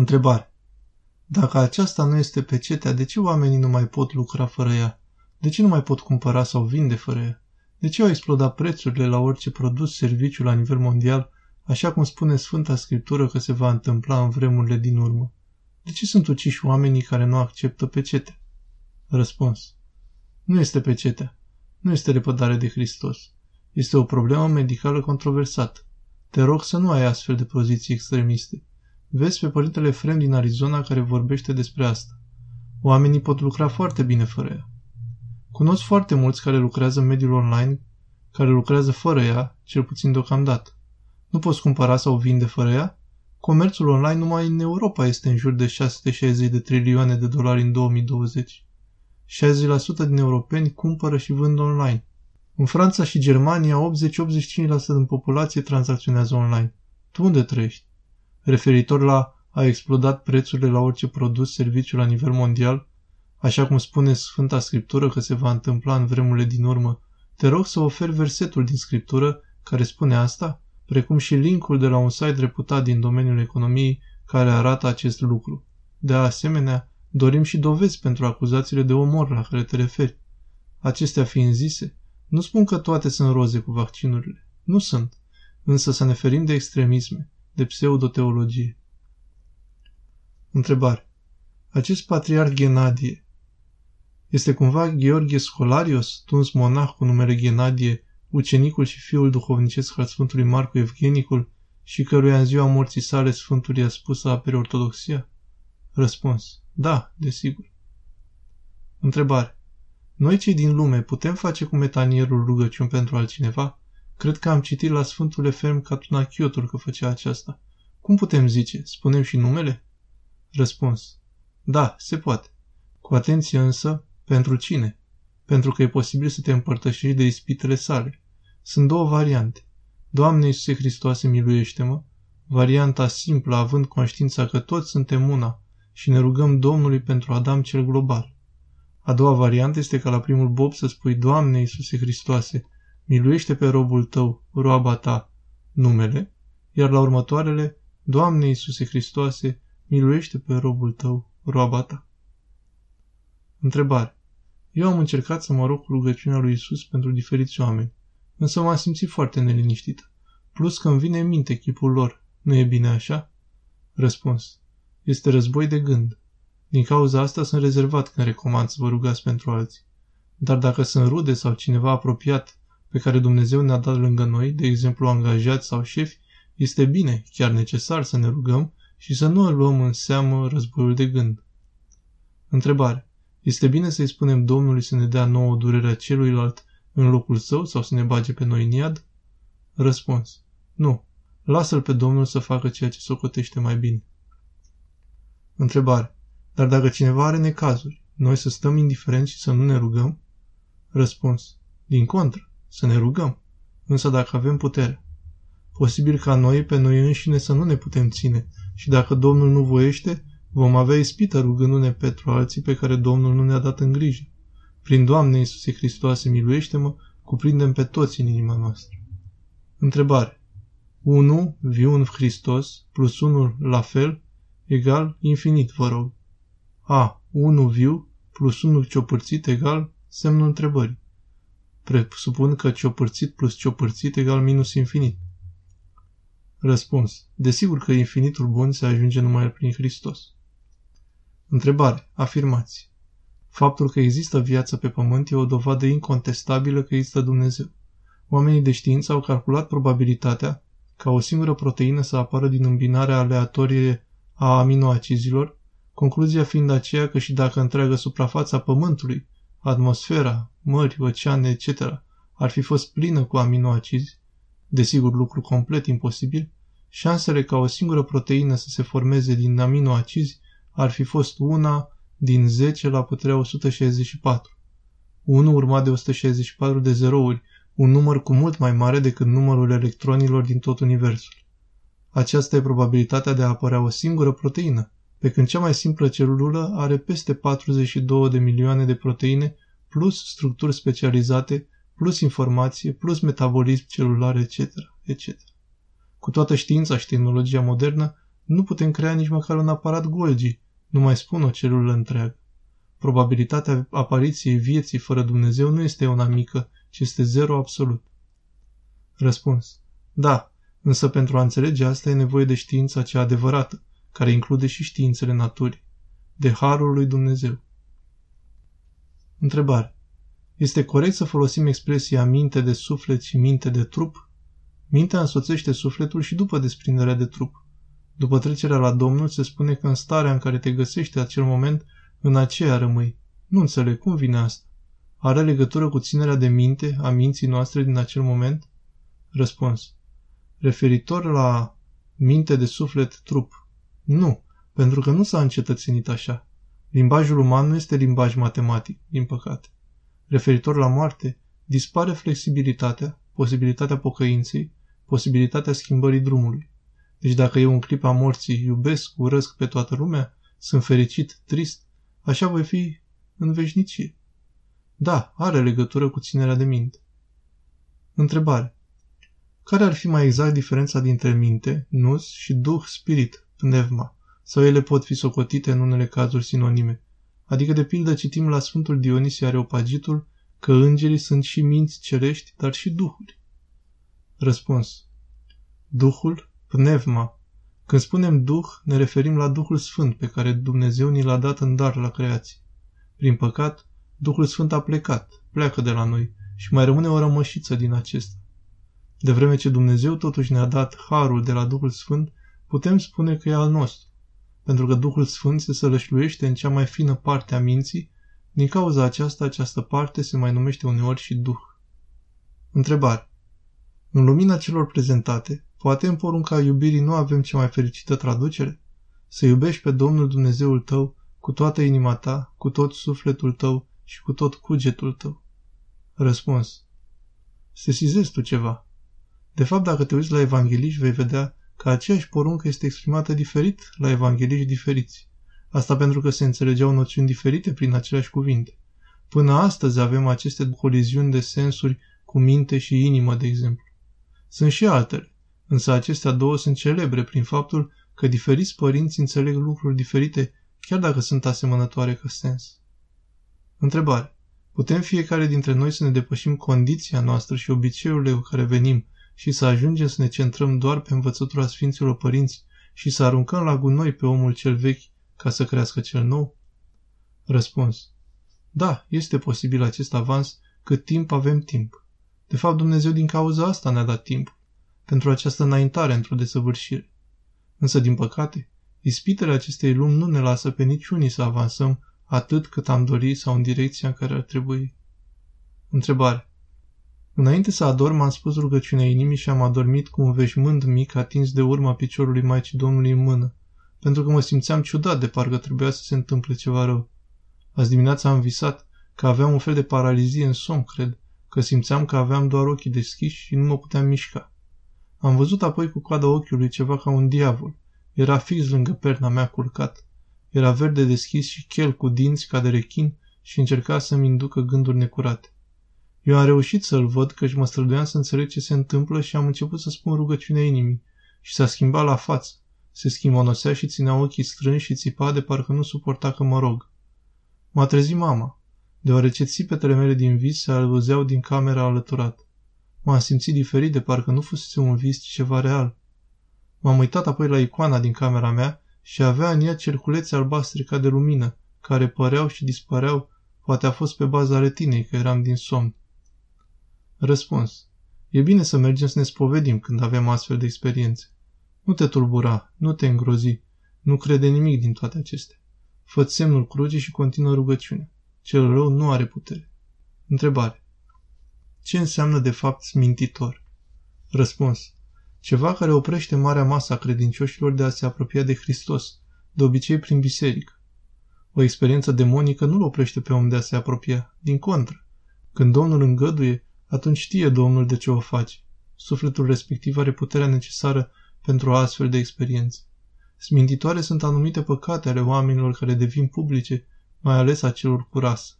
Întrebare. Dacă aceasta nu este pecetea, de ce oamenii nu mai pot lucra fără ea? De ce nu mai pot cumpăra sau vinde fără ea? De ce au explodat prețurile la orice produs, serviciu la nivel mondial, așa cum spune Sfânta Scriptură că se va întâmpla în vremurile din urmă? De ce sunt uciși oamenii care nu acceptă pecete? Răspuns. Nu este pecetea. Nu este repădare de Hristos. Este o problemă medicală controversată. Te rog să nu ai astfel de poziții extremiste. Vezi pe părintele Frem din Arizona care vorbește despre asta. Oamenii pot lucra foarte bine fără ea. Cunosc foarte mulți care lucrează în mediul online, care lucrează fără ea, cel puțin deocamdată. Nu poți cumpăra sau vinde fără ea? Comerțul online numai în Europa este în jur de 660 de trilioane de dolari în 2020. 60% din europeni cumpără și vând online. În Franța și Germania, 80-85% din populație tranzacționează online. Tu unde trăiești? Referitor la a explodat prețurile la orice produs, serviciu la nivel mondial, așa cum spune Sfânta Scriptură că se va întâmpla în vremurile din urmă, te rog să oferi versetul din Scriptură care spune asta, precum și linkul de la un site reputat din domeniul economiei care arată acest lucru. De asemenea, dorim și dovezi pentru acuzațiile de omor la care te referi. Acestea fiind zise, nu spun că toate sunt roze cu vaccinurile. Nu sunt. Însă să ne ferim de extremisme, de pseudoteologie. Întrebare. Acest patriarh Genadie este cumva Gheorghe Scolarios, tuns monah cu numele Genadie, ucenicul și fiul duhovnicesc al Sfântului Marcu Evgenicul și căruia în ziua morții sale Sfântul i-a spus să apere ortodoxia? Răspuns. Da, desigur. Întrebare. Noi cei din lume putem face cu metanierul rugăciuni pentru altcineva? Cred că am citit la Sfântul Efrem Catunachiotul că făcea aceasta. Cum putem zice? Spunem și numele? Răspuns. Da, se poate. Cu atenție însă, pentru cine? Pentru că e posibil să te împărtășești de ispitele sale. Sunt două variante. Doamne Iisuse Hristoase, miluiește-mă! Varianta simplă, având conștiința că toți suntem una și ne rugăm Domnului pentru Adam cel global. A doua variantă este ca la primul bob să spui Doamne Iisuse Hristoase, miluiește pe robul tău, roaba ta, numele, iar la următoarele, Doamne Iisuse Hristoase, miluiește pe robul tău, roaba ta. Întrebare. Eu am încercat să mă rog cu rugăciunea lui Isus pentru diferiți oameni, însă m-am simțit foarte neliniștită. Plus că îmi vine în minte chipul lor. Nu e bine așa? Răspuns. Este război de gând. Din cauza asta sunt rezervat când recomand să vă rugați pentru alții. Dar dacă sunt rude sau cineva apropiat pe care Dumnezeu ne-a dat lângă noi, de exemplu angajați sau șefi, este bine, chiar necesar să ne rugăm și să nu îl luăm în seamă războiul de gând. Întrebare. Este bine să-i spunem Domnului să ne dea nouă durerea celuilalt în locul său sau să ne bage pe noi în iad? Răspuns. Nu. Lasă-l pe Domnul să facă ceea ce socotește mai bine. Întrebare. Dar dacă cineva are necazuri, noi să stăm indiferenți și să nu ne rugăm? Răspuns. Din contră, să ne rugăm. Însă dacă avem putere. Posibil ca noi pe noi înșine să nu ne putem ține și dacă Domnul nu voiește, vom avea ispită rugându-ne pentru alții pe care Domnul nu ne-a dat în grijă. Prin Doamne Iisuse Hristoase, miluiește-mă, cuprindem pe toți în inima noastră. Întrebare. 1 viu în Hristos plus 1 la fel egal infinit, vă rog. A. 1 viu plus 1 ciopărțit egal semnul întrebării. Presupun că ciopărțit plus ciopărțit egal minus infinit. Răspuns. Desigur că infinitul bun se ajunge numai prin Hristos. Întrebare. Afirmați. Faptul că există viață pe pământ e o dovadă incontestabilă că există Dumnezeu. Oamenii de știință au calculat probabilitatea ca o singură proteină să apară din îmbinarea aleatorie a aminoacizilor, concluzia fiind aceea că și dacă întreaga suprafața Pământului, atmosfera, mări, oceane, etc., ar fi fost plină cu aminoacizi, desigur lucru complet imposibil, șansele ca o singură proteină să se formeze din aminoacizi ar fi fost una din 10 la puterea 164. 1 urmat de 164 de zerouri, un număr cu mult mai mare decât numărul electronilor din tot universul. Aceasta e probabilitatea de a apărea o singură proteină, pe când cea mai simplă celulă are peste 42 de milioane de proteine, plus structuri specializate, plus informație, plus metabolism celular, etc., etc. Cu toată știința și tehnologia modernă, Nu putem crea nici măcar un aparat Golgi, nu mai spun o celulă întreagă. Probabilitatea apariției vieții fără Dumnezeu nu este una mică, ci este zero absolut. Răspuns. Da, însă pentru a înțelege asta e nevoie de știința cea adevărată, care include și științele naturii, de harul lui Dumnezeu. Întrebare. Este corect să folosim expresia minte de suflet și minte de trup? Mintea însoțește sufletul și după desprinderea de trup. După trecerea la Domnul se spune că în starea în care te găsești acel moment, în aceea rămâi. Nu înțeleg cum vine asta. Are legătură cu ținerea de minte a minții noastre din acel moment? Răspuns. Referitor la minte de suflet trup. Nu, pentru că nu s-a încetățenit așa. Limbajul uman nu este limbaj matematic, din păcate. Referitor la moarte, dispare flexibilitatea, posibilitatea pocăinței, posibilitatea schimbării drumului. Deci dacă eu în clipa morții iubesc, urăsc pe toată lumea, sunt fericit, trist, așa voi fi în veșnicie. Da, are legătură cu ținerea de minte. Întrebare. Care ar fi mai exact diferența dintre minte, nus și duh, spirit, pnevma? Sau ele pot fi socotite în unele cazuri sinonime? Adică de pildă citim la Sfântul Dionisie Areopagitul că îngerii sunt și minți cerești, dar și duhuri. Răspuns. Duhul, pnevma. Când spunem Duh, ne referim la Duhul Sfânt pe care Dumnezeu ni l-a dat în dar la creație. Prin păcat, Duhul Sfânt a plecat, pleacă de la noi și mai rămâne o rămășiță din acesta. De vreme ce Dumnezeu totuși ne-a dat harul de la Duhul Sfânt, putem spune că e al nostru, pentru că Duhul Sfânt se sălășluiește în cea mai fină parte a minții, din cauza aceasta această parte se mai numește uneori și Duh. Întrebare. În lumina celor prezentate, poate în porunca iubirii nu avem cea mai fericită traducere? Să iubești pe Domnul Dumnezeul tău cu toată inima ta, cu tot sufletul tău și cu tot cugetul tău. Răspuns. Sesizezi tu ceva. De fapt, dacă te uiți la evangeliști, vei vedea că aceeași poruncă este exprimată diferit la evangeliști diferiți. Asta pentru că se înțelegeau noțiuni diferite prin aceleași cuvinte. Până astăzi avem aceste coliziuni de sensuri cu minte și inimă, de exemplu. Sunt și altele, însă acestea două sunt celebre prin faptul că diferiți părinți înțeleg lucruri diferite, chiar dacă sunt asemănătoare ca sens. Întrebare. Putem fiecare dintre noi să ne depășim condiția noastră și obiceiurile cu care venim și să ajungem să ne centrăm doar pe învățătura Sfinților Părinți și să aruncăm la gunoi pe omul cel vechi ca să crească cel nou? Răspuns. Da, este posibil acest avans cât timp avem timp. De fapt, Dumnezeu din cauza asta ne-a dat timp, pentru această înaintare într-o desăvârșire. Însă, din păcate, ispitele acestei lumi nu ne lasă pe niciunii să avansăm atât cât am dori sau în direcția în care ar trebui. Întrebare. Înainte să adorm, am spus rugăciunea inimii și am adormit cu un veșmânt mic atins de urma piciorului Maicii Domnului în mână, pentru că mă simțeam ciudat de parcă trebuia să se întâmple ceva rău. Azi dimineața am visat că aveam un fel de paralizie în somn, cred, că simțeam că aveam doar ochii deschiși și nu mă puteam mișca. Am văzut apoi cu coada ochiului ceva ca un diavol. Era fix lângă perna mea culcat. Era verde deschis și chel cu dinți ca de rechin și încerca să-mi inducă gânduri necurate. Eu am reușit să-l văd căci mă străduiam să înțeleg ce se întâmplă și am început să spun rugăciunea inimii și s-a schimbat la față. Se schimonosea și ținea ochii strânși și țipa de parcă nu suporta că mă rog. M-a trezit mama, deoarece țipetele mele din vis se auzeau din camera alăturat. M-am simțit diferit de parcă nu fusese un vis, ci ceva real. M-am uitat apoi la icoana din camera mea și avea în ea cerculețe albastre ca de lumină, care păreau și dispăreau, poate a fost pe baza retinei că eram din somn. Răspuns. E bine să mergem să ne spovedim când avem astfel de experiențe. Nu te tulbura, nu te îngrozi, nu crede nimic din toate acestea. fă semnul crucii și continuă rugăciunea. Cel rău nu are putere. Întrebare. Ce înseamnă de fapt smintitor? Răspuns. Ceva care oprește marea masă a credincioșilor de a se apropia de Hristos, de obicei prin biserică. O experiență demonică nu-l oprește pe om de a se apropia, din contră. Când Domnul îngăduie, atunci știe Domnul de ce o face. Sufletul respectiv are puterea necesară pentru o astfel de experiență. Smintitoare sunt anumite păcate ale oamenilor care devin publice, mai ales a celor cu rasă.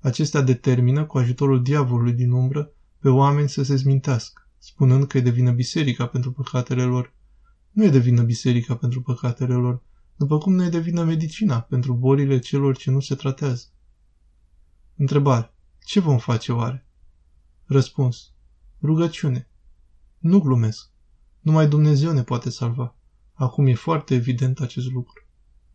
Acestea determină, cu ajutorul diavolului din umbră, pe oameni să se smintească, spunând că îi devină biserica pentru păcatele lor. Nu e de vină biserica pentru păcatele lor, după cum nu e de vină medicina pentru bolile celor ce nu se tratează. Întrebare. Ce vom face oare? Răspuns. Rugăciune. Nu glumesc. Numai Dumnezeu ne poate salva. Acum e foarte evident acest lucru.